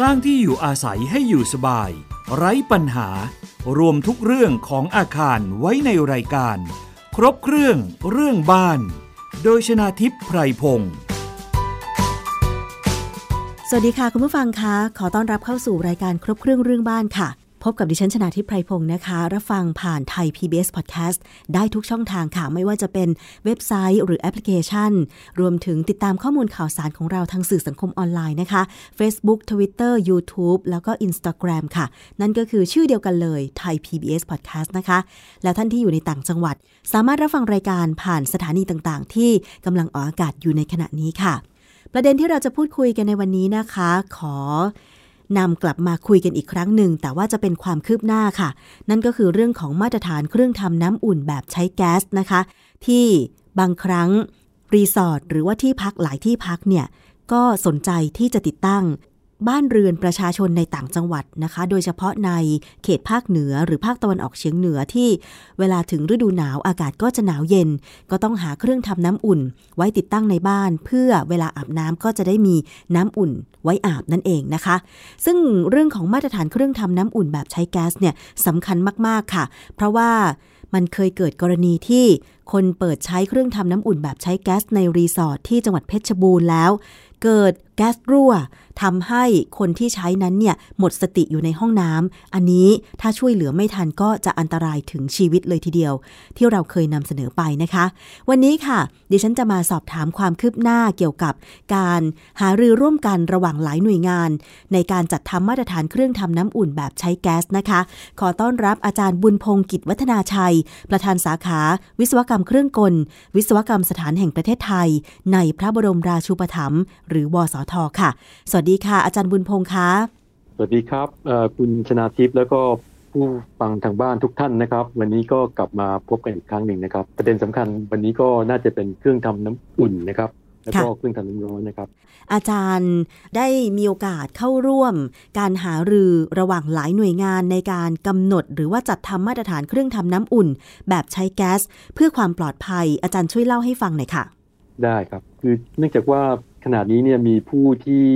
สร้างที่อยู่อาศัยให้อยู่สบาย ไร้ปัญหา รวมทุกเรื่องของอาคารไว้ในรายการ ครบเครื่องเรื่องบ้าน โดยชนาทิพย์ไพรพงศ์สวัสดีค่ะ คุณผู้ฟังคะ ขอต้อนรับเข้าสู่รายการครบเครื่องเรื่องบ้านค่ะ พบกับดิฉันชนาทิพไพรพงศ์นะคะ รับฟังผ่านไทย PBS Podcast ได้ทุกช่องทางค่ะ ไม่ว่าจะเป็นเว็บไซต์หรือแอปพลิเคชัน รวมถึงติดตามข้อมูลข่าวสารของเราทางสื่อสังคมออนไลน์นะคะ Facebook Twitter YouTube แล้วก็ Instagram ค่ะ นั่นก็คือชื่อเดียวกันเลยไทย PBS Podcast นะคะ แล้วท่านที่อยู่ในต่างจังหวัด สามารถรับฟังรายการผ่านสถานีต่างๆ ที่กำลังออกอากาศอยู่ในขณะนี้ค่ะ ประเด็นที่เราจะพูดคุยกันในวันนี้นะคะ ขอ นำกลับมาคุยกันอีกครั้งหนึ่ง แต่ว่าจะเป็นความคืบหน้าค่ะ นั่นก็คือเรื่องของมาตรฐานเครื่องทำน้ำอุ่นแบบใช้แก๊สนะคะ ที่บางครั้งรีสอร์ทหรือว่าที่พักหลายที่พักเนี่ยก็สนใจที่จะติดตั้ง บ้านเรือนประชาชนในต่างจังหวัดนะคะ โดยเฉพาะในเขตภาคเหนือหรือภาคตะวันออกเฉียงเหนือที่เวลาถึงฤดูหนาวอากาศก็จะหนาวเย็น ก็ต้องหาเครื่องทำน้ำอุ่น ไว้ติดตั้งในบ้าน เพื่อเวลาอาบน้ำก็จะได้มีน้ำอุ่นไว้อาบนั่นเองนะคะ ซึ่งเรื่องของมาตรฐานเครื่องทำน้ำอุ่นแบบใช้แก๊สเนี่ยสำคัญมากๆค่ะ เพราะว่ามันเคยเกิดกรณีที่คนเปิดใช้เครื่องทำน้ำอุ่นแบบใช้แก๊สในรีสอร์ทที่จังหวัดเพชรบูรณ์แล้ว เกิดแก๊สรั่วทำให้คนที่ใช้นั้นเนี่ยหมดสติอยู่ในห้องน้ำอันนี้ถ้าช่วยเหลือไม่ทันก็จะอันตรายถึงชีวิตเลยทีเดียว ที่เราเคยนำเสนอไปนะคะ วันนี้ค่ะ ดิฉันจะมาสอบถามความคืบหน้าเกี่ยวกับ การหารือร่วมกันระหว่างหลายหน่วยงาน ในการจัดทำมาตรฐานเครื่องทำน้ำอุ่นแบบใช้แก๊สนะคะ ขอต้อนรับอาจารย์บุญพงศ์กิจวัฒนาชัย ประธานสาขา วิศวกรรมเครื่องกล วิศวกรรมสถานแห่งประเทศไทย ในพระบรมราชูปถัมภ์หรือวสทค่ะ สวัสดีค่ะ อาจารย์บุญพงษ์คะสวัสดีครับคุณชนาทิพย์แล้วก็ผู้ฟังทางบ้านทุกท่านนะครับ วันนี้ก็กลับมาพบกันอีกครั้งหนึ่งนะครับ ประเด็นสำคัญวันนี้ก็น่าจะเป็นเครื่องทำน้ำอุ่นนะครับแล้วก็เครื่องทำน้ำร้อนนะครับ อาจารย์ได้มีโอกาสเข้าร่วม การหารือระหว่างหลายหน่วยงานในการกำหนด หรือว่าจัดทำมาตรฐานเครื่องทำน้ำอุ่น แบบใช้แก๊ส เพื่อความปลอดภัย อาจารย์ช่วยเล่าให้ฟังหน่อยค่ะ ได้ครับ คือเนื่องจากว่า ขณะนี้เนี่ยมีผู้ที่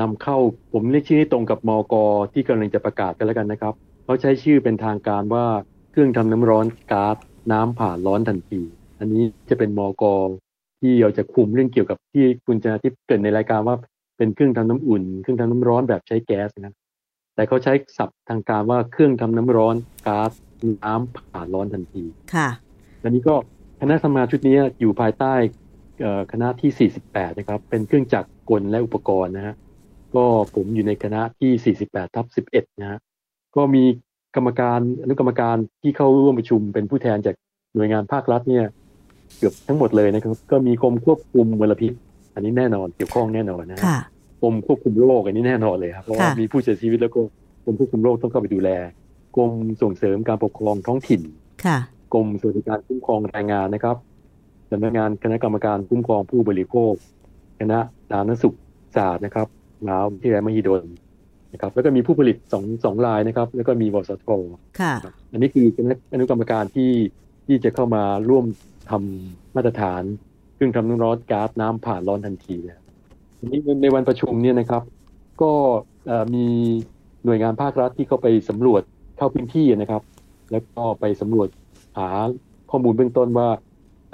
นำเข้าผมเรียกชื่อให้ตรงกับมอกอที่กำลังจะประกาศกันแล้วกันนะครับเขาใช้ชื่อเป็นทางการว่าเครื่องทำน้ำร้อนก๊าซน้ำผ่านร้อนทันที อันนี้จะเป็นมอกอที่เราจะคุมเรื่องเกี่ยวกับที่คุณชนะทิพย์เกิดในรายการว่าเป็นเครื่องทำน้ำอุ่น เครื่องทำน้ำร้อนแบบใช้แก๊สนะ แต่เขาใช้ศัพท์ทางการว่าเครื่องทำน้ำร้อนก๊าซน้ำผ่านร้อนทันที ค่ะอันนี้ก็คณะทำงานชุดนี้อยู่ภายใต้ คณะที่ 48 นะครับ เป็นเครื่องจักรกลและอุปกรณ์นะฮะก็ผมอยู่ในคณะที่ 48ทับ11 นะฮะก็มีกรรมการอนุกรรมการที่เข้าร่วมประชุมเป็นผู้แทนจากหน่วยงานภาครัฐเนี่ย เกือบทั้งหมดเลยนะครับ ก็มีกรมควบคุมมลพิษ อันนี้แน่นอนเกี่ยวข้องแน่นอนนะกรมควบคุมโรคอันนี้แน่นอนเลยครับเพราะว่ามีผู้เสียชีวิตแล้วก็กรมควบคุมโรคต้องเข้าไปดูแลกรมส่งเสริมการปกครองท้องถิ่นกรมสวัสดิการคุ้มครองแรงงานนะครับ สำนักงานคณะกรรมการคุ้มครองผู้บริโภค คณะสาธารณสุขศาสตร์นะครับมหาวิทยาลัยมหิดลนะครับ แล้วก็มีผู้ผลิตสองสองรายนะครับ แล้วก็มีวสทค่ะ อันนี้คือคณะอนุกรรมการที่ที่จะเข้ามาร่วมทำมาตรฐานเครื่องทำน้ำร้อนก๊าซน้ำผ่านร้อนทันทีนะนี้ในวันประชุมเนี่ยนะครับ ก็มีหน่วยงานภาครัฐที่เข้าไปสำรวจเข้าพื้นที่นะครับ แล้วก็ไปสำรวจหาข้อมูลเบื้องต้นว่าส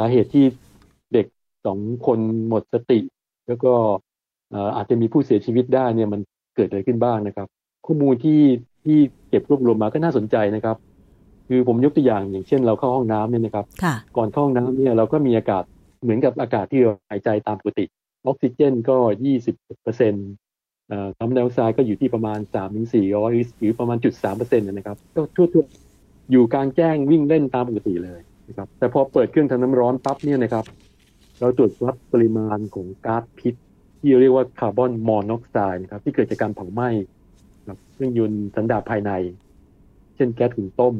สาเหตุที่เด็กสองคนหมดสติ แล้วก็อาจจะมีผู้เสียชีวิตได้เนี่ยมันเกิดอะไรขึ้นบ้างนะครับ ข้อมูลที่ที่เก็บรวบรวมมาก็น่าสนใจนะครับ คือผมยกตัวอย่างอย่างเช่น เราเข้าห้องน้ำเนี่ยนะครับ ก่อนเข้าห้องน้ำเนี่ยเราก็มีอากาศเหมือนกับอากาศที่เราหายใจตามปกติออกซิเจนก็ยี่สิบเปอร์เซ็นต์คาร์บอนไดออกไซด์ก็อยู่ที่ประมาณสามถึงสี่ร้อยหรือประมาณจุดสามเปอร์เซ็นต์นะครับก็ทั่วๆอยู่กลางแจ้งวิ่งเล่นตามปกติเลย นะครับแต่พอเปิดเครื่องทำน้ำร้อนปั๊บเนี่ยนะครับ เราตรวจวัดปริมาณของก๊าซพิษ ที่เรียกว่าคาร์บอนมอนอกไซด์นะครับ ที่เกิดจากการเผาไหม้เครื่องยนต์สันดาปภายใน เช่นแก๊สถุงต้ม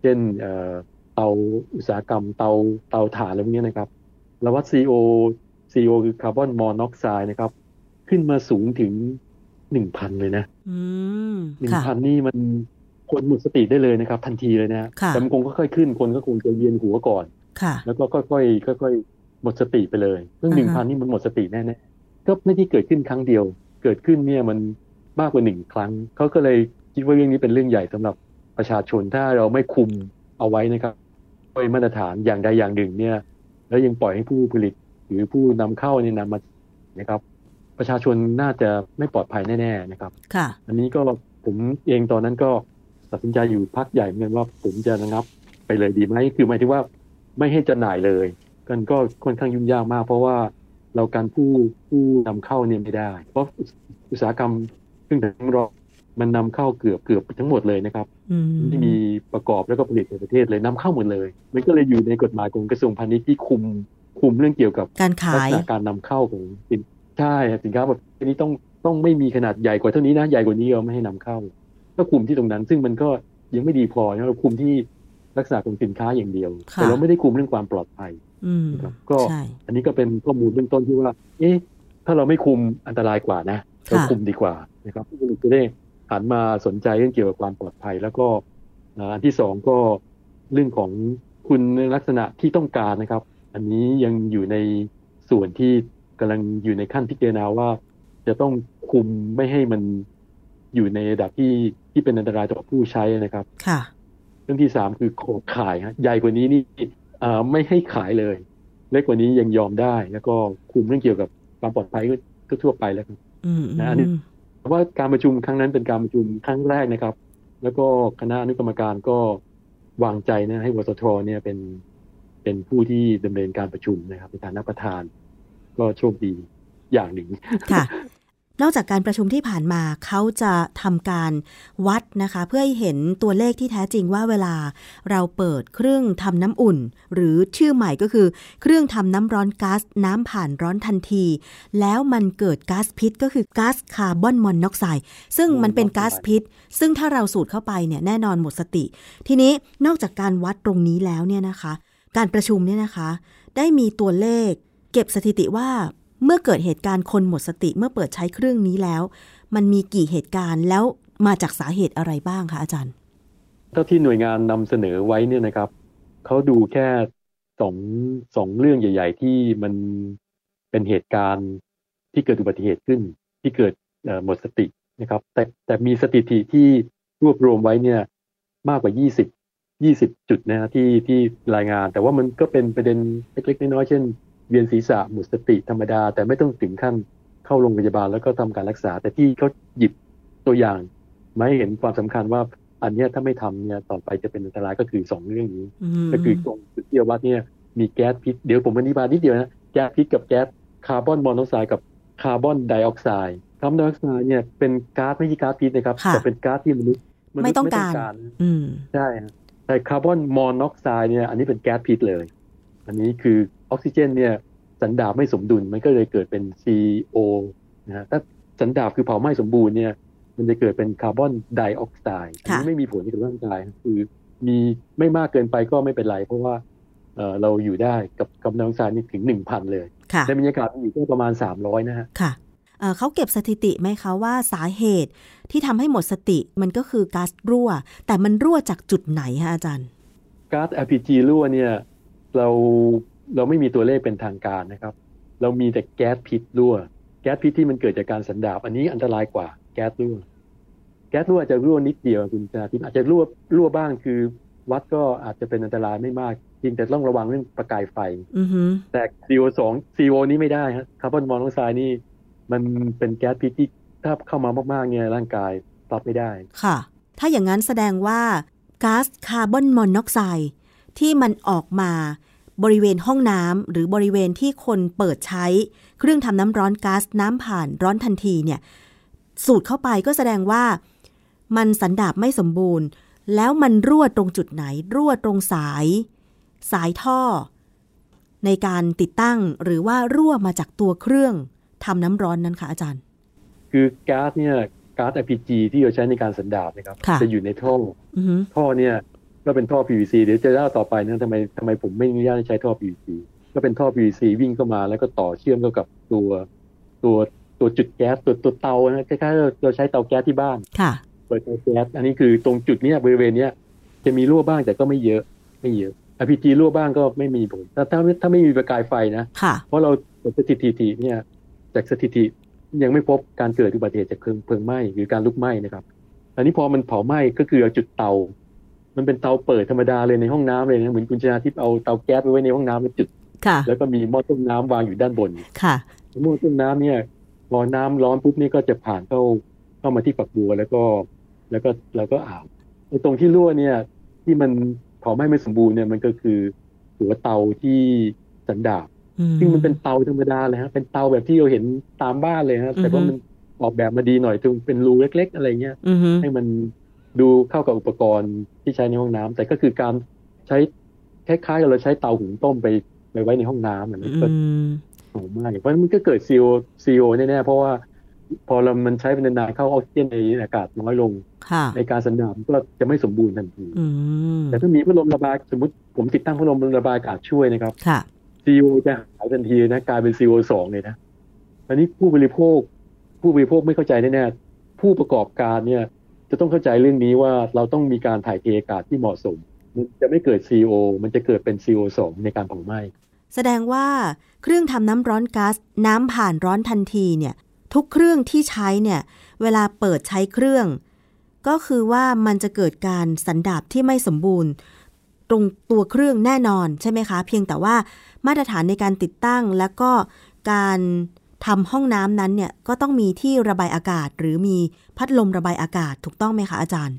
เช่นเตาอุตสาหกรรมเตาเตาถ่านอะไรพวกนี้นะครับเราวัด CO CO คือคาร์บอนมอนอกไซด์นะครับ ขึ้นมาสูงถึงหนึ่งพันเลยนะหนึ่งพันนี่มัน คนหมดสติได้เลยนะครับ ทันทีเลยนะแต่มันคงค่อยๆขึ้น คนก็คงจะเวียนหัวก่อนแล้วก็ค่อยๆค่อยๆหมดสติไปเลยเรื่องหนึ่งพันนี่มันหมดสติแน่ๆก็ไม่ที่เกิดขึ้นครั้งเดียว เกิดขึ้นเนี่ยมันมากกว่าหนึ่งครั้งเขาก็เลยคิดว่าเรื่องนี้เป็นเรื่องใหญ่สำหรับประชาชนถ้าเราไม่คุมเอาไว้นะครับด้วยมาตรฐานอย่างใดอย่างหนึ่งเนี่ย แล้วยังปล่อยให้ผู้ผลิตหรือผู้นำเข้าเนี่ยนำมานะครับ ประชาชนน่าจะไม่ปลอดภัยแน่ๆนะครับ ค่ะ อันนี้ก็ผมเองตอนนั้นก็ ตัดสินใจอยู่พักใหญ่เหมือนกันว่าผมจะระงับไปเลยดีไหมคือหมายถึงว่าไม่ให้จำหน่ายเลย กันก็ค่อนข้างยุ่งยากมาก เพราะว่าเราการผู้ผู้นำเข้าเนี่ยไม่ได้ เพราะอุตสาหกรรมเครื่องดื่มรอมันนำเข้าเกือบเกือบทั้งหมดเลยนะครับอืมที่มีประกอบแล้วก็ผลิตในประเทศเลยนำเข้าหมดเลย มันก็เลยอยู่ในกฎหมายของกระทรวงพาณิชย์ที่คุมคุมเรื่องเกี่ยวกับการขาลักยษณะการนำเข้าของสินใช่สินค้าแบบนี้ต้องต้องไม่มีขนาดใหญ่กว่าเท่านี้นะใหญ่กว่านี้เราไม่ให้นำเข้า ก็คุมที่ตรงนั้น ซึ่งมันก็ยังไม่ดีพอนะเราคุมที่ลักษณะของสินค้าอย่างเดียวค่ะแต่เราไม่ได้คุมเรื่องความปลอดภัยอืมนะครับก็ใช่อันนี้ก็เป็นข้อมูลเบื้องต้นที่ว่า เอ๊ะ ถ้าเราไม่คุมอันตรายกว่านะเราค่ะคุมดีกว่านะครับผู้ผลิตจะได้หันมาสนใจเรื่องเกี่ยวกับความปลอดภัย แล้วก็อ่าอันที่สองก็เรื่องของคุณลักษณะที่ต้องการนะครับ อันนี้ยังอยู่ในส่วนที่กำลังอยู่ในขั้นพิจารณาว่า จะต้องคุมไม่ให้มัน อยู่ในระดับที่ที่เป็นอันตรายต่อผู้ใช้นะครับ ค่ะ เรื่องที่สามคือขอขายฮะใหญ่กว่านี้นี่อ่าไม่ให้ขายเลย เล็กกว่านี้ยังยอมได้ แล้วก็คุมเรื่องเกี่ยวกับความปลอดภัยก็ทั่วๆไปแล้วครับอืมนะอันนี้เพราะว่าการประชุมครั้งนั้นเป็นการประชุมครั้งแรกนะครับ แล้วก็คณะอนุกรรมการก็วางใจนะให้วสทเนี่ยเป็นเป็นผู้ที่ดำเนินการประชุมนะครับในฐานะประธาน ก็โชคดีอย่างหนึ่งค่ะ นอกจากการประชุมที่ผ่านมาเขาจะทำการวัดนะคะ เพื่อให้เห็นตัวเลขที่แท้จริงว่าเวลาเราเปิดเครื่องทำน้ำอุ่น หรือชื่อใหม่ก็คือ เครื่องทำน้ำร้อนก๊าซน้ำผ่านร้อนทันที แล้วมันเกิดก๊าซพิษ ก็คือก๊าซคาร์บอนมอนอกไซด์ซึ่งมันเป็นก๊าซพิษ ซึ่งถ้าเราสูดเข้าไปเนี่ยแน่นอนหมดสติ ทีนี้นอกจากการวัดตรงนี้แล้วเนี่ยนะคะ การประชุมเนี่ยนะคะ ได้มีตัวเลขเก็บสถิติว่า เมื่อเกิดเหตุการณ์คนหมดสติเมื่อเปิดใช้เครื่องนี้แล้ว มันมีกี่เหตุการณ์แล้วมาจากสาเหตุอะไรบ้างคะอาจารย์ เท่าที่หน่วยงานนำเสนอไว้เนี่ยนะครับเขาดูแค่สองสองเรื่องใหญ่ ๆ ที่มันเป็นเหตุการณ์ที่เกิดอุบัติเหตุขึ้น ที่เกิดหมดสตินะครับ แต่แต่มีสถิติที่รวบรวมไว้เนี่ย มากกว่า 20 20 จุดนะที่ที่รายงาน แต่ว่ามันก็เป็นประเด็นเล็กๆน้อยๆเช่น เวียนศีรษะหมดสติธรรมดา แต่ไม่ต้องถึงขั้นเข้าโรงพยาบาลแล้วก็ทำการรักษา แต่ที่เขาหยิบตัวอย่างมาให้เห็นความสำคัญว่าอันเนี้ยถ้าไม่ทำเนี่ยต่อไปจะเป็นอันตรายก็คือสองเรื่องนี้มก็คือตรงจุดที่วัดเนี่ยมีแก๊สพิษเดี๋ยวผมอธิบายนิดเดียวนะแก๊สพิษกับแก๊สคาร์บอนมอนอกไซด์กับคาร์บอนไดออกไซด์คาร์บอนไดออกไซด์เนี่ยเป็นก๊าซไม่ใช่ก๊าซพิษนะครับค่ะแต่เป็นก๊าซที่มนุษย์มนุษย์ไม่ต้องการ อืมใช่ฮะแต่คาร์บอนมอนอกไซด์เนี่ยอันนี้เป็นแก๊สพิษเลย อันนี้คือ ออกซิเจนเนี่ยสันดาบไม่สมดุลมันก็เลยเกิดเป็น CO นะฮะถ้าสันดาบคือเผาไหม้สมบูรณ์เนี่ยมันจะเกิดเป็นคาร์บอนไดออกไซด์อันนี้ค่ะไม่มีผลกับร่างกายนะคือมีไม่มากเกินไปก็ไม่เป็นไร เพราะว่าเอ่อเราอยู่ได้กับกับน้ำตาลนี่ถึงหนึ่งพันเลยค่ะในบรรยากาศอยู่ก็ประมาณสามร้อยนะฮะค่ะเอ่อเขาเก็บสถิติไหมคะว่าสาเหตุที่ทำให้หมดสติมันก็คือก๊าซรั่ว แต่มันรั่วจากจุดไหนคะอาจารย์ก๊าซ LPG รั่วเนี่ยเรา เราไม่มีตัวเลขเป็นทางการนะครับ เรามีแต่แก๊สพิษรั่ว แก๊สพิษที่มันเกิดจากการสันดาบ อันนี้อันตรายกว่าแก๊สรั่ว แก๊สรั่วอาจจะรั่วนิดเดียวคุณชนาทิพย์อาจจะรั่วรั่วบ้างคือ วัดก็อาจจะเป็นอันตรายไม่มากเพียงแต่ต้องระวังเรื่องประกายไฟอือฮึแต่ CO2 CO นี้ไม่ได้ฮะคาร์บอนมอนอกไซด์นี่ มันเป็นแก๊สพิษที่ถ้าเข้ามามากๆเนี่ยร่างกายรับไม่ได้ ค่ะ ถ้าอย่างนั้นแสดงว่าก๊าซคาร์บอนมอนอกไซด์ที่มันออกมา บริเวณห้องน้ำหรือบริเวณที่คนเปิดใช้ เครื่องทำน้ำร้อนก๊าซน้ำผ่านร้อนทันทีเนี่ยสูดเข้าไปก็แสดงว่ามันสันดาบไม่สมบูรณ์ แล้วมันรั่วตรงจุดไหน รั่วตรงสาย สายท่อ ในการติดตั้งหรือว่ารั่วมาจากตัวเครื่องทำน้ำร้อนนั้นคะอาจารย์ คือก๊าซเนี่ยก๊าซ LPG ที่เราใช้ในการสันดาบนะครับค่ะจะอยู่ในท่ออือฮึท่อเนี่ย ก็เป็นท่อ PVC เดี๋ยวจะเล่าต่อไปนะทำไมทำไมผมไม่อนุญาตให้ใช้ท่อ PVC ก็เป็นท่อ PVC วิ่งเข้ามาแล้วก็ต่อเชื่อมเข้ากับตัวตัวตัวจุดแก๊สตัวตัวเตานะคล้ายๆเราเราใช้เตาแก๊สที่บ้านค่ะเปิดเตาแก๊สอันนี้คือตรงจุดเนี้ยบริเวณเนี้ยจะมีรั่วบ้างแต่ก็ไม่เยอะไม่เยอะ LPG รั่วบ้างก็ไม่มีผลถ้าถ้าถ้าไม่มีประกายไฟนะค่ะเพราะเราสถิติเนี่ยจากสถิติยังไม่พบการเกิดอุบัติเหตุจากเพลิงเพลิงไหม้หรือการลุกไหม้นะครับ อันนี้พอมันเผาไหม้ก็คือเอาจุดเตา มันเป็นเตาเปิดธรรมดาเลยในห้องน้ำเลยนะเหมือนคุณชนาทิพย์เอาเตาแก๊สไปไว้ในห้องน้ำแล้วจุดค่ะแล้วก็มีหม้อต้มน้ำวางอยู่ด้านบนค่ะหม้อต้มน้ำเนี่ยพอน้ำร้อนปุ๊บนี่ก็จะผ่านเข้าเข้ามาที่ฝักบัวแล้วก็ แล้วก็แล้วก็อาบไอ้ตรงที่รั่วเนี่ย ที่มันเผาไหม้ไม่สมบูรณ์เนี่ยมันก็คือหัวเตาที่สันดาบอืมซึ่งมันเป็นเตาธรรมดาเลยฮะเป็นเตาแบบที่เราเห็นตามบ้านเลยฮะแต่ว่าอือฮึมันออกแบบมาดีหน่อยตรงเป็นรูเล็ก ๆ อะไรเงี้ยอือฮึให้มัน ดูเข้ากับอุปกรณ์ที่ใช้ในห้องน้ำแต่ก็คือการใช้คล้ายๆกับเราใช้เตาหุงต้มไปไปไว้ในห้องน้ำอะนะก็อืมโอ้ไม่เพราะฉะนั้นมันก็เกิดซีโอซีโอแน่ๆเพราะว่า พอเรามันใช้เป็นนานๆเข้าออกซิเจนในอากาศน้อยลงค่ะในการสันดาบก็จะไม่สมบูรณ์ทันทีอืมแต่ถ้ามีพัดลมระบายสมมติผมติดตั้งพัดลมระบายอากาศช่วยนะครับค่ะซีโอจะหายทันทีนะกลายเป็นซีโอสองเลยนะอันนี้ผู้บริโภค ผู้บริโภคไม่เข้าใจแน่ๆผู้ประกอบการเนี่ย จะต้องเข้าใจเรื่องนี้ว่าเราต้องมีการถ่ายเทอากาศที่เหมาะสม มันจะไม่เกิด CO มันจะเกิดเป็น CO2 ในการเผาไหม้แสดงว่าเครื่องทำน้ำร้อนก๊าซน้ำผ่านร้อนทันทีเนี่ยทุกเครื่องที่ใช้เนี่ยเวลาเปิดใช้เครื่อง ก็คือว่ามันจะเกิดการสันดาบที่ไม่สมบูรณ์ ตรงตัวเครื่องแน่นอนใช่ไหมคะ เพียงแต่ว่ามาตรฐานในการติดตั้ง แล้วก็การ ทำห้องน้ำนั้นเนี่ยก็ต้องมีที่ระบายอากาศ หรือมีพัดลมระบายอากาศถูกต้องไหมคะอาจารย์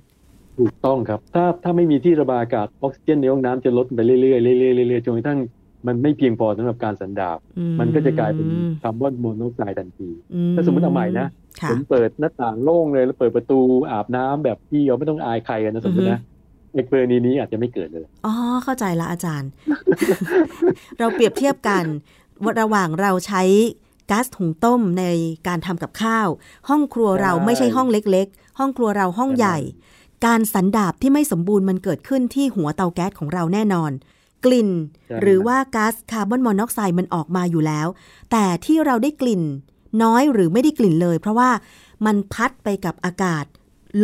ถูกต้องครับ ถ้าถ้าไม่มีที่ระบายอากาศออกซิเจนในห้องน้ำจะลดไปเรื่อยๆเรื่อยๆเรื่อยๆจนกระทั่งมันไม่เพียงพอสำหรับการสันดาบอืมันก็จะกลายเป็นคาร์บอนโมโนอกไซด์ทันทีอืถ้าสมมุติเอาใหม่นะค่ะผมเปิดหน้าต่างโล่งเลยแล้วเปิดประตูอาบน้ำแบบที่เราไม่ต้องอายใครกันนะสมมตินะไอ้กรณีนี้อาจจะไม่เกิดเลย อ๋อ เข้าใจละอาจารย์ เราเปรียบเทียบกันว่าระหว่างเราใช้ ก๊าซหุงต้มในการทำกับข้าว ห้องครัวเราใช่ไม่ใช่ห้องเล็ก ๆ ห้องครัวเราห้องใช่ใหญ่ การสันดาปที่ไม่สมบูรณ์มันเกิดขึ้นที่หัวเตาแก๊สของเราแน่นอน กลิ่นใช่หรือว่าก๊าซคาร์บอนมอนอกไซด์มันออกมาอยู่แล้ว แต่ที่เราได้กลิ่น น้อยหรือไม่ได้กลิ่นเลย เพราะว่ามันพัดไปกับอากาศ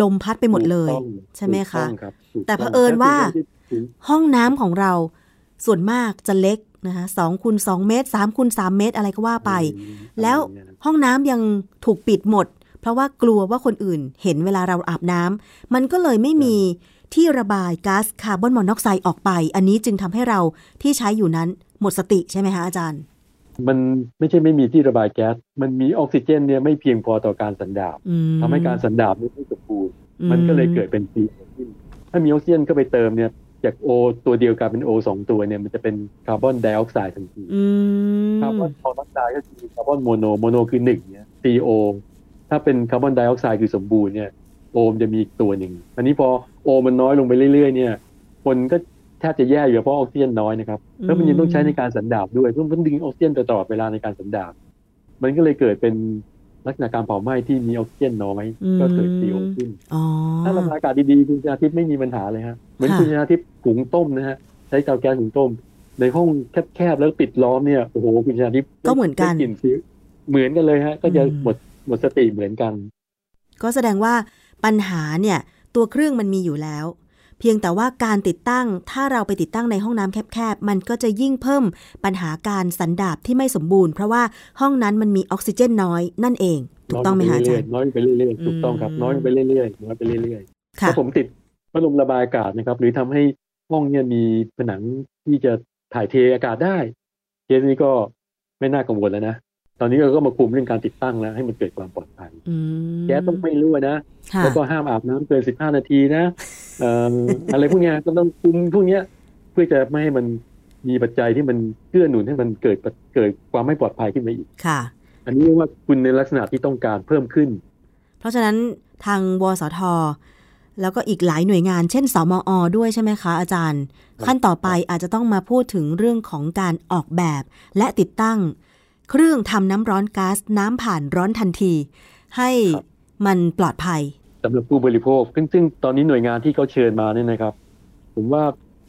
ลมพัดไปหมดเลยถูกต้องใช่ไหมคะถูกต้องรับถูกแต่ต้งเผอิญว่าถ้ถึงห้องน้ำของเราส่วนมากจะเล็ก นะคะสองคูณสองเมตรสามคูณสามเมตรอะไรก็ว่าไปอืมแล้วเนี่ยนะห้องน้ำยังถูกปิดหมด เพราะว่ากลัวว่าคนอื่นเห็นเวลาเราอาบน้ำมันก็เลยไม่มีที่ระบายก๊าซคาร์บอนมอนอกไซด์ออกไป อันนี้จึงทำให้เราที่ใช้อยู่นั้นหมดสติใช่ไหมคะอาจารย์ มันไม่ใช่ไม่มีที่ระบายแก๊ส มันมีออกซิเจนเนี่ยไม่เพียงพอต่อการสันดาปอืมทำให้การสันดาปนี่ไม่สมบูรณ์อืมันก็เลยเกิดเป็น CO ขึ้นถ้ามีออกซิเจนเข้าไปเติมเนี่ย จาก O ตัวเดียวกลายเป็น O สองตัวเนี่ยมันจะเป็นคาร์บอนไดออกไซด์ทันทีอืมคาร์บอนมอนอกไซด์ก็คือคาร์บอนโมโนโมโนคือหนึ่งเนี่ย CO ถ้าเป็นคาร์บอนไดออกไซด์คือสมบูรณ์เนี่ยโอมจะมีอีกตัวหนึ่งอันนี้พอโอมันน้อยลงไปเรื่อยๆ เนี่ยคนก็แทบจะแย่อยู่เพราะออกซิเจนน้อยนะครับแล้วมันยังต้องใช้ในการสันดาบด้วยต้องต้องดึงออกซิเจนตลอดเวลาในการสันดาบมันก็เลยเกิดเป็น ลักษณะการเผาไหม้ที่มีออกซิเจนน้อยก็เกิด CO ขึ้นอ๋อถ้าระบายอากาศดีๆคุณชนาทิพย์ไม่มีปัญหาเลยฮะเหมือนค่ะคุณชนาทิพย์หุงต้มนะฮะใช้เตาแก๊สหุงต้ม ในห้องแคบๆแล้วปิดล้อมเนี่ยโอ้โหคุณชนาทิพย์ก็เหมือนกันได้กลิ่นซีเหมือนกันเลยฮะ ก็จะอืมหมดหมดสติเหมือนกัน ก็แสดงว่าปัญหาเนี่ย ตัวเครื่องมันมีอยู่แล้ว เพียงแต่ว่าการติดตั้งถ้าเราไปติดตั้งในห้องน้ำแคบๆ มันก็จะยิ่งเพิ่มปัญหาการสันดาบที่ไม่สมบูรณ์ เพราะว่าห้องนั้นมันมีออกซิเจนน้อยนั่นเอง ถูกต้องไหมคะอาจารย์น้อยไปเรื่อยๆถูกต้องครับอืมน้อยไปเรื่อยๆน้อยไปเรื่อยๆค่ะถ้าผมติดพัดลมระบายอากาศนะครับ หรือทำให้ห้องเนี่ยมีผนังที่จะถ่ายเทอากาศได้เคสนี้ก็ไม่น่ากังวลแล้วนะตอนนี้เราก็มาคุมเรื่องการติดตั้งแล้วให้มันเกิดความปลอดภัยอืมแก๊สต้องไม่รั่วนะค่ะแล้วก็ห้ามอาบน้ำเกิน15นาทีนะเอ่ออะไรพวกเนี้ยก็ต้องคุมพวกเนี้ยเพื่อจะไม่ให้มันมีปัจจัยที่มันเกื้อหนุนให้มันเกิดเกิดความไม่ปลอดภัยขึ้นมาอีกค่ะ อันนี้เรียกว่าคุณในลักษณะที่ต้องการเพิ่มขึ้น เพราะฉะนั้นทางวสท แล้วก็อีกหลายหน่วยงานเช่นสมอ ด้วยใช่ไหมคะ อาจารย์ครับขั้นต่อไปอาจจะต้องมาพูดถึงเรื่องของการออกแบบ และติดตั้ง เครื่องทำน้ำร้อนก๊าซน้ำผ่านร้อนทันที ให้มันปลอดภัย สำหรับผู้บริโภค ซึ่งซึ่งตอนนี้หน่วยงานที่เขาเชิญมาเนี่ยนะครับ ผมว่า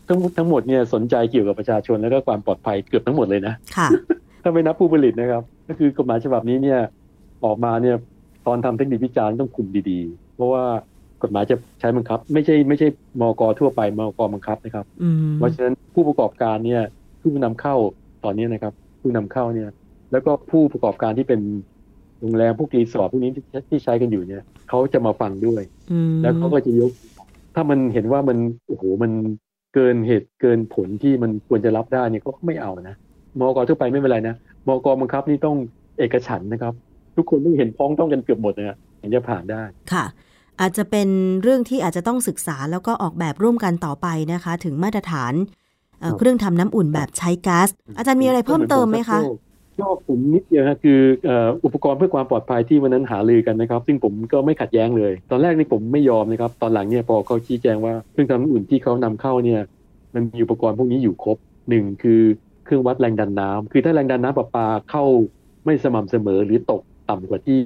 ทั้งทั้งหมดเนี่ยสนใจเกี่ยวกับประชาชนแล้วก็ความปลอดภัยเกือบทั้งหมดเลยนะค่ะถ้าไม่นับผู้ผลิตนะครับ ก็คือกฎหมายฉบับนี้เนี่ยออกมาเนี่ยตอนทำเทคนิควิจารณ์ต้องคุมดีๆ เพราะว่ากฎหมายจะใช้บังคับ ไม่ใช่ไม่ใช่มกทั่วไปมกบังคับนะครับอืมเพราะฉะนั้นผู้ประกอบการเนี่ยผู้นำเข้าตอนนี้นะครับ ผู้นำเข้าเนี่ย แล้วก็ผู้ประกอบการที่เป็น โรงแรมพวกรีสอร์ทพวกนี้ที่ที่ใช้กันอยู่เนี่ยเขาจะมาฟังด้วยอืมแล้วเขาก็จะยก ถ้ามันเห็นว่ามันโอ้โหมันเกินเหตุเกินผลที่มันควรจะรับได้เนี่ยเขาก็ไม่เอานะมอกทั่วไปไม่เป็นไรนะมอกบังคับนี่ต้องเอกฉันท์นะครับ ทุกคนต้องเห็นพ้องต้องกันเกือบหมดนะถึงจะผ่านได้ค่ะ อาจจะเป็นเรื่องที่อาจจะต้องศึกษาแล้วก็ออกแบบร่วมกันต่อไปนะคะ ถึงมาตรฐานเอ่อครับเครื่องทำน้ำอุ่นแบบใช้ก๊าซอาจารย์มีอะไรเพิ่มเติมไหมคะ ก็ผมนิดเดียวฮะคืออ่ออุปกรณ์เพื่อความปลอดภัยที่วันนั้นหาลือกันนะครับ ซึ่งผมก็ไม่ขัดแย้งเลย ตอนแรกนี่ผมไม่ยอมนะครับ ตอนหลังเนี่ยพอเขาชี้แจงว่าเครื่องทำน้ำอุ่นที่เขานำเข้าเนี่ยมันมีอุปกรณ์พวกนี้อยู่ครบหนึ่งคือเครื่องวัดแรงดันน้ำคือถ้าแรงดันน้ำประปาเข้าไม่สม่ำเสมอหรือตกต่ำกว่าที่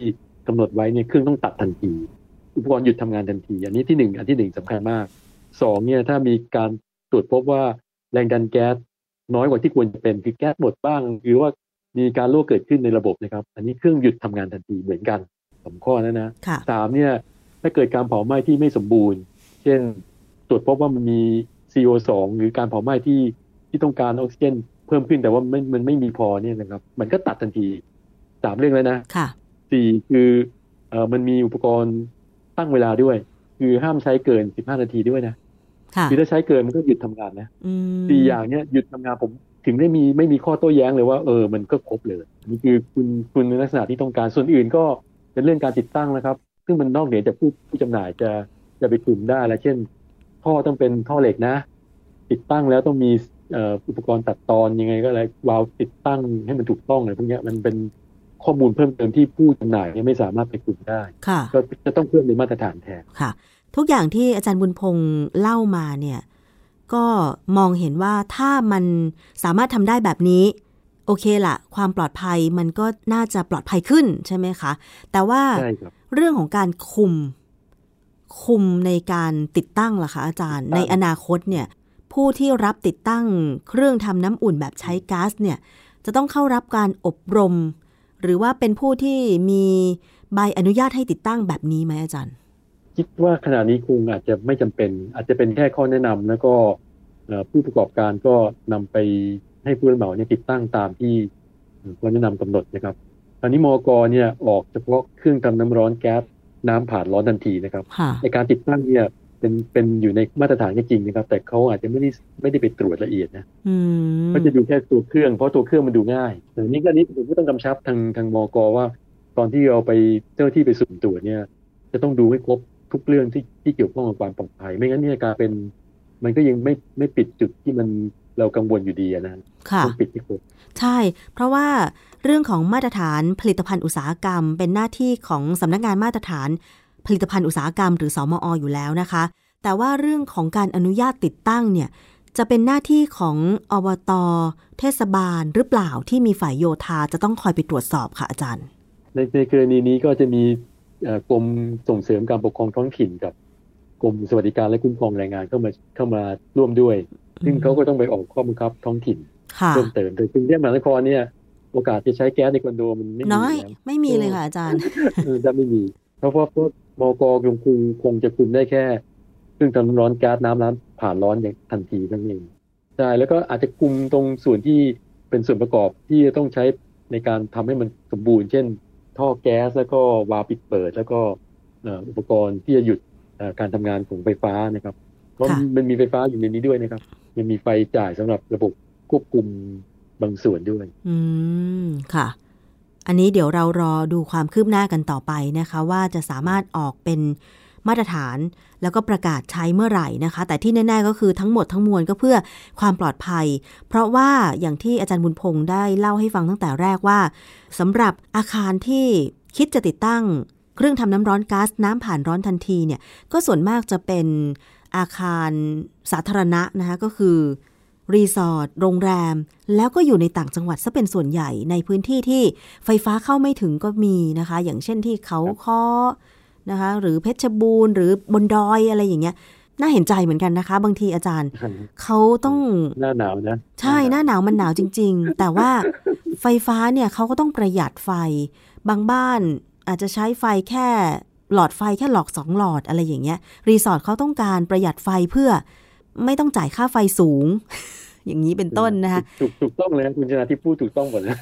กำหนดไว้เนี่ยเครื่องต้องตัดทันที อุปกรณ์หยุดทำงานทันที อันนี้ที่หนึ่งอันที่หนึ่งสำคัญมากสองเนี่ยถ้ามีการตรวจพบว่าแรงดันแก๊สน้อยกว่าที่ควรจะเป็นคือแก๊สหมดบ้าง หรือว่า มีการรั่วเกิดขึ้นในระบบนะครับ อันนี้เครื่องหยุดทำงานทันทีเหมือนกันสองข้อนะนะค่ะสามเนี่ยถ้าเกิดการเผาไหม้ที่ไม่สมบูรณ์ เช่น ตรวจพบว่ามันมี CO2 หรือการเผาไหม้ที่ที่ต้องการออกซิเจนเพิ่มขึ้นแต่ว่ามันมันไม่มีพอเนี่ยนะครับ มันก็ตัดทันทีสามเรื่องแล้วนะค่ะสี่คือเอ่อมันมีอุปกรณ์ตั้งเวลาด้วย คือห้ามใช้เกิน15นาทีด้วยนะค่ะคือถ้าใช้เกินมันก็หยุดทำงานนะอืมสี่อย่างเนี้ยหยุดทำงานผม ถึงได้มีไม่มีข้อโต้แย้งเลยว่าเออมันก็ครบเลยนี่คือคุณคุณในลักษณะที่ต้องการส่วนอื่นก็เป็นเรื่องการติดตั้งนะครับ ซึ่งมันนอกเหนือจากผู้ผู้จำหน่ายจะจะไปกลุ่มได้แล้วเช่น ท่อต้องเป็นท่อเหล็กนะ ติดตั้งแล้วต้องมีเอ่ออุปกรณ์ตัดตอนยังไงก็อะไรวาล์วติดตั้งให้มันถูกต้องอะไรพวกเนี้ยมันเป็นข้อมูลเพิ่มเติมที่ผู้จำหน่ายเนี่ยไม่สามารถไปกลุ่มได้ค่ะก็จะต้องเพิ่มในมาตรฐานแทนค่ะ ทุกอย่างที่อาจารย์บุญพงศ์เล่ามาเนี่ย ก็มองเห็นว่าถ้ามันสามารถทำได้แบบนี้ โอเคละความปลอดภัยมันก็น่าจะปลอดภัยขึ้นใช่ไหมคะ แต่ว่าใช่ครับเรื่องของการคุมคุมในการติดตั้งล่ะคะอาจารย์ติดตั้ในงอนาคตเนี่ยผู้ที่รับติดตั้งเครื่องทำน้ำอุ่นแบบใช้ก๊าซเนี่ยจะต้องเข้ารับการอบรม หรือว่าเป็นผู้ที่มีใบอนุญาตให้ติดตั้งแบบนี้ไหมอาจารย์ คิดว่าขณะนี้คงอาจจะไม่จำเป็น อาจจะเป็นแค่ข้อแนะนำแล้วก็เอ่อผู้ประกอบการก็นำไปให้ผู้รับเหมาเนี่ยติดตั้งตามที่เอ่อข้อแนะนำกำหนดนะครับตอนนี้มอกเนี่ยออกเฉพาะเครื่องทำน้ำร้อนแก๊สน้ำผ่านร้อนทันทีนะครับค่ะในการติดตั้งเนี่ยเป็นเป็นอยู่ในมาตรฐานก็จริงนะครับ แต่เขาอาจจะไม่ได้ไม่ได้ไปตรวจละเอียดนะอืมเขาจะดูแค่ตัวเครื่องเพราะตัวเครื่องมันดูง่ายแต่นี่ก็นี้ผมก็ต้องกำชับทางทางมอกว่า ตอนที่เราไปเจ้าหน้าที่ไปสุ่มตรวจเนี่ย จะต้องดูให้ครบ ทุกเรื่องที่ที่เกี่ยวข้องกับความปลอดภัย ไม่งั้นเนี่ยการเป็น มันก็ยังไม่ไม่ปิดจุดที่มันเรากังวลอยู่ดีอะนะค่ะต้องปิดที่ครบใช่ เพราะว่าเรื่องของมาตรฐานผลิตภัณฑ์อุตสาหกรรม เป็นหน้าที่ของสำนักงานมาตรฐานผลิตภัณฑ์อุตสาหกรรม หรือสอมออยู่แล้วนะคะ แต่ว่าเรื่องของการอนุญาตติดตั้งเนี่ยจะเป็นหน้าที่ของอบต เทศบาลหรือเปล่าที่มีฝ่ายโยธาจะต้องคอยไปตรวจสอบค่ะอาจารย์ ในในกรณีนี้ก็จะมีเอ่อ กรมส่งเสริมการปกครองท้องถิ่นกับกรมสวัสดิการและคุ้มครองแรงงานเข้ามาเข้ามาร่วมด้วย ซึ่งเขาก็ต้องไปออกข้อบังคับท้องถิ่นค่ะเพิ่มเติมโดยกรุงเทพมหานครเนี่ย โอกาสจะใช้แก๊สในคอนโดมันไม่มีน้อยแล้วไม่มีเลยค่ะอาจารย์เออจะไม่มี เพราะว่าพวกมกคงคงคงจะคุมได้แค่เครื่องทำน้ำร้อนแก๊สน้ำร้อนผ่านร้อนอย่างทันทีนั่นเองใช่แล้วก็อาจจะคุมตรงส่วนที่เป็นส่วนประกอบที่จะต้องใช้ในการทำให้มันสมบูรณ์ เช่น ท่อแก๊สแล้วก็วาล์วปิดเปิด แล้วก็เอ่ออุปกรณ์ที่จะหยุดเอ่อการทำงานของไฟฟ้านะครับเพราะค่ะมันมีไฟฟ้าอยู่ในนี้ด้วยนะครับ ยังมีไฟจ่ายสำหรับระบบควบคุมบางส่วนด้วย อืมค่ะ อันนี้เดี๋ยวเรารอดูความคืบหน้ากันต่อไปนะคะ ว่าจะสามารถออกเป็น มาตรฐาน แล้วก็ประกาศใช้เมื่อไหร่นะคะ แต่ที่แน่ๆก็คือทั้งหมดทั้งมวลก็เพื่อความปลอดภัย เพราะว่าอย่างที่อาจารย์บุญพงศ์ได้เล่าให้ฟังตั้งแต่แรกว่าสำหรับอาคารที่คิดจะติดตั้ง เครื่องทำน้ำร้อนก๊าซน้ำผ่านร้อนทันทีเนี่ยก็ส่วนมากจะเป็นอาคารสาธารณะนะคะก็คือรีสอร์ทโรงแรม แล้วก็อยู่ในต่างจังหวัดซะเป็นส่วนใหญ่ในพื้นที่ที่ไฟฟ้าเข้าไม่ถึงก็มีนะคะ อย่างเช่นที่เขาค้อ นะคะหรือเพชรบูรณ์หรือบนดอยอะไรอย่างเงี้ยน่าเห็นใจเหมือนกันนะคะ บางทีอาจารย์เขาต้องหน้าหนาวนะใช่หน้าหนาวมันหนาวจริง ๆ แต่ว่าไฟฟ้าเนี่ยเขาก็ต้องประหยัดไฟ บางบ้านอาจจะใช้ไฟแค่หลอดไฟแค่หลอกสองหลอดอะไรอย่างเงี้ย รีสอร์ทเขาต้องการประหยัดไฟเพื่อไม่ต้องจ่ายค่าไฟสูง อย่างนี้เป็นต้นนะคะถูกถูกต้องเลยนะคุณชนะที่พูดถูกต้องหมดเลย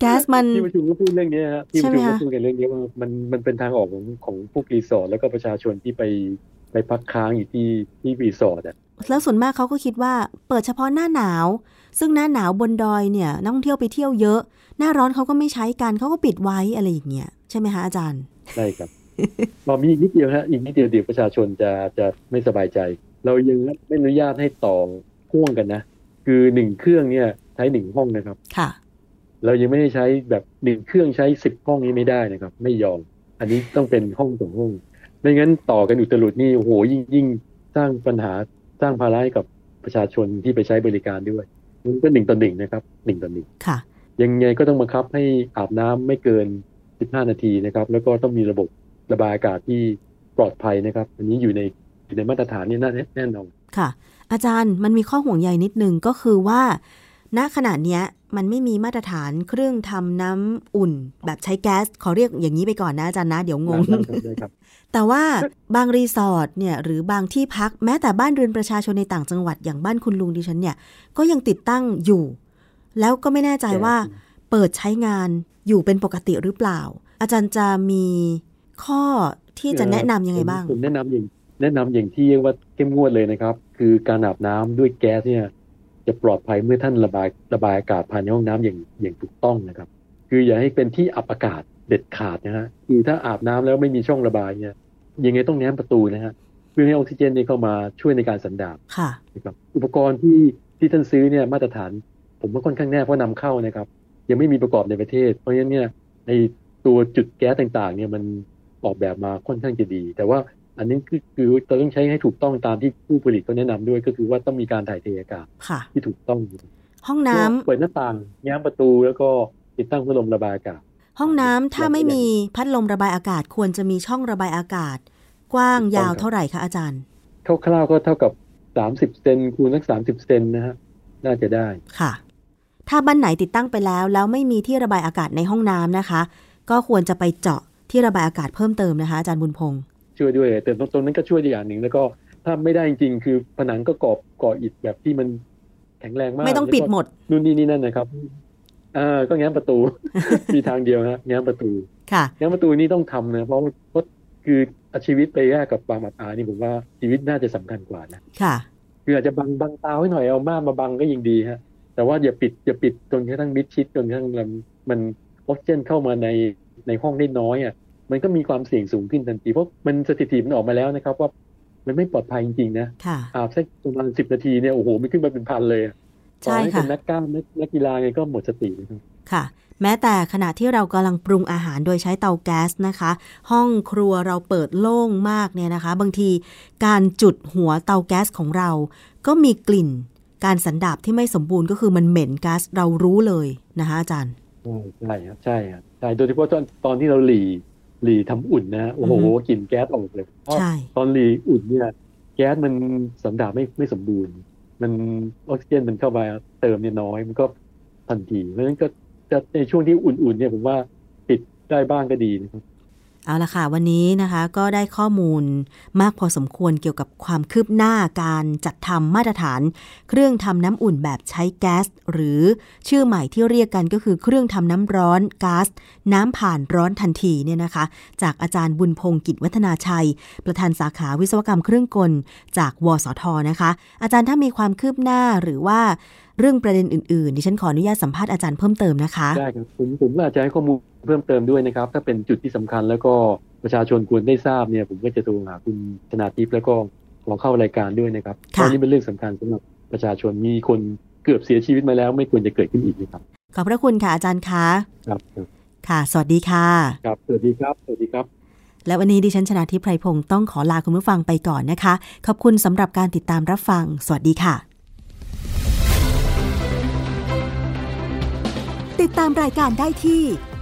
แก๊สมันที่ประชุมก็พูดเรื่องนี้ฮะที่ประชุมใช่ไหมก็คะพูดกันเรื่องนี้ว่ามันมันเป็นทางออกของของพวกรีสอร์ทแล้วก็ประชาชนที่ไปไปพักค้างอยู่ที่ที่รีสอร์ทอะแล้วส่วนมากเขาก็คิดว่าเปิดเฉพาะหน้าหนาว ซึ่งหน้าหนาวบนดอยเนี่ยนักท่องเที่ยวไปเที่ยวเยอะ หน้าร้อนเขาก็ไม่ใช้กันเขาก็ปิดไว้อะไรอย่างเงี้ยใช่ไหมคะอาจารย์ใช่ครับพอมีอีกนิดเดียวฮะอีกนิดเดียวเดี๋ยวประชาชนจะจะไม่สบายใจ เรายังไม่อนุญาตให้ต่อ พ่วงกันนะ คือหนึ่งเครื่องเนี่ยใช้หนึ่งห้องนะครับ ค่ะ เรายังไม่ได้ใช้แบบหนึ่งเครื่องใช้สิบห้องนี้ไม่ได้นะครับ ไม่ยอม อันนี้ต้องเป็นห้องต่อห้อง ไม่งั้นต่อกันอุตลุดนี่โอ้โหยิ่งยิ่งสร้างปัญหาสร้างภาระให้กับประชาชนที่ไปใช้บริการด้วยมันก็หนึ่งต่อหนึ่งนะครับหนึ่งต่อหนึ่งค่ะ ยังไงก็ต้องบังคับให้อาบน้ำไม่เกิน15นาทีนะครับ แล้วก็ต้องมีระบบระบายอากาศที่ปลอดภัยนะครับ อันนี้อยู่ในอยู่ในมาตรฐานนี่แน่แน่นอนค่ะ อาจารย์มันมีข้อห่วงใยนิดนึงก็คือว่า ณขณะเนี้ยมันไม่มีมาตรฐานเครื่องทำน้ำอุ่น แบบใช้แก๊ส ขอเรียกอย่างนี้ไปก่อนนะอาจารย์นะ เดี๋ยวงงได้ครับได้ครับแต่ว่าบางรีสอร์ทเนี่ยหรือบางที่พักแม้แต่บ้านเรือนประชาชนในต่างจังหวัดอย่างบ้านคุณลุงดิฉันเนี่ย ก็ยังติดตั้งอยู่ แล้วก็ไม่แน่ใจว่า เปิดใช้งานอยู่เป็นปกติหรือเปล่า อาจารย์จะมีข้อที่จะแนะนำยังไงบ้างผมแนะนำอย่าง แนะนำอย่างที่เรียกว่าเข้มงวดเลยนะครับ คือการอาบน้ำด้วยแก๊สเนี่ย จะปลอดภัยเมื่อท่านระบายระบายอากาศภายในห้องน้ำอย่างอย่างถูกต้องนะครับ คืออย่าให้เป็นที่อับอากาศเด็ดขาดนะฮะคือถ้าอาบน้ำแล้วไม่มีช่องระบายเนี่ยยังไงต้องแง้มประตูนะฮะเพื่อให้ออกซิเจนเนี่ยเข้ามาช่วยในการสันดาบค่ะนะครับอุปกรณ์ที่ที่ท่านซื้อเนี่ยมาตรฐาน ผมว่าค่อนข้างแน่เพราะนำเข้านะครับ ยังไม่มีประกอบในประเทศ เพราะฉะนั้นเนี่ยในตัวจุดแก๊สต่างๆ เนี่ยมันออกแบบมาค่อนข้างจะดี แต่ว่า อันนี้คือคือเราต้องใช้ให้ถูกต้องตามที่ผู้ผลิตเขาแนะนำด้วยก็คือว่าต้องมีการถ่ายเทอากาศค่ะที่ถูกต้อง ห้องน้ำเปิดหน้าต่างแง้มประตูแล้วก็ติดตั้งพัดลมระบายอากาศ ห้องน้ำถ้าไม่มีพัดลมระบายอากาศควรจะมีช่องระบายอากาศ กว้างยาวเท่าไหร่คะอาจารย์คร่าวๆก็เท่ากับสามสิบเซนคูณสักสามสิบเซนนะฮะน่าจะได้ค่ะ ถ้าบ้านไหนติดตั้งไปแล้วแล้วไม่มีที่ระบายอากาศในห้องน้ำนะคะ ก็ควรจะไปเจาะที่ระบายอากาศเพิ่มเติมนะคะอาจารย์บุญพงศ์ ช่วยด้วย แต่ตรงตรงนั้นก็ช่วยได้อย่างหนึ่งแล้วก็ถ้าไม่ได้จริงๆคือผนังก็ก่อก่ออิฐแบบที่มันแข็งแรงมากไม่ต้องปิดหมดแล้วก็นู่นนี่นี่นั่นนะครับอ่าก็แง้มประตู มีทางเดียวฮะแง้มประตูค่ะแง้มประตูนี่ต้องทำนะเพราะเพราะคือเอาชีวิตไปแลกกับความอับอายนี่ผมว่าชีวิตน่าจะสำคัญกว่านะค่ะคืออาจจะบังบังตาไว้หน่อยเอาม่านมาบังก็ยิ่งดีฮะ แต่ว่าอย่าปิดอย่าปิดจนกระทั่งมิดชิดจนกระทั่งมันมันออกซิเจนเข้ามาในในห้องได้น้อยอะ มันก็มีความเสี่ยงสูงขึ้นทันทีเพราะมันสถิติมันออกมาแล้วนะครับ ว่ามันไม่ปลอดภัยจริงๆนะค่ะอาบสักประมาณสิบนาทีเนี่ยโอ้โหมันขึ้นมาเป็นพันเลยอะใช่ต่อให้ค่ะเป็นนักกล้ามนักนักกีฬาไงก็หมดสตินะครับค่ะ แม้แต่ขณะที่เรากำลังปรุงอาหารโดยใช้เตาแก๊สนะคะ ห้องครัวเราเปิดโล่งมากเนี่ยนะคะ บางทีการจุดหัวเตาแก๊สของเรา ก็มีกลิ่น การสันดาบที่ไม่สมบูรณ์ก็คือมันเหม็นก๊าซเรารู้เลยนะคะอาจารย์ใช่ครับใช่ครับใช่โดยเฉพาะตอนตอนที่เราหลี หลีทำอุ่นนะฮะโอ้โหอือฮึกลิ่นแก๊สออกเลยเพราะใช่ตอนหลีอุ่นเนี่ย แก๊สมันสันดาปไม่ไม่สมบูรณ์ มันออกซิเจนมันเข้ามาเติมเนี่ยน้อยมันก็ทันทีเพราะฉะนั้นก็จะในช่วงที่อุ่นๆเนี่ยผมว่าปิดได้บ้างก็ดีนะครับ เอาละค่ะ วันนี้นะคะก็ได้ข้อมูลมากพอสมควรเกี่ยวกับความคืบหน้าการจัดทำมาตรฐาน เครื่องทำน้ำอุ่นแบบใช้แก๊ส หรือชื่อใหม่ที่เรียกกันก็คือเครื่องทำน้ำร้อนก๊าซน้ำผ่านร้อนทันทีเนี่ยนะคะ จากอาจารย์บุญพงศ์กิจวัฒนาชัย ประธานสาขาวิศวกรรมเครื่องกล จากวสทนะคะ อาจารย์ถ้ามีความคืบหน้าหรือว่าเรื่องประเด็นอื่นๆดิฉันขออนุญาตสัมภาษณ์อาจารย์เพิ่มเติมนะคะได้ครับผมผมอาจจะให้ข้อมูล เพิ่มเติมด้วยนะครับ ถ้าเป็นจุดที่สำคัญแล้วก็ประชาชนควรได้ทราบเนี่ยผมก็จะโทรหาคุณชนาทิพย์แล้วก็ขอเข้ารายการด้วยนะครับเพค่ะราะนี่เป็นเรื่องสำคัญสำหรับประชาชนมีคนเกือบเสียชีวิตมาแล้ว ไม่ควรจะเกิดขึ้นอีกนะครับขอบพระคุณค่ะอาจารย์คะครับครับค่ะ สวัสดีค่ะครับสวัสดีครับสวัสดีครับและวันนี้ดิฉันชนะทิพไพรพงศ์ต้องขอลาคุณผู้ฟังไปก่อนนะคะ ขอบคุณสำหรับการติดตามรับฟัง สวัสดีค่ะ ติดตามรายการได้ที่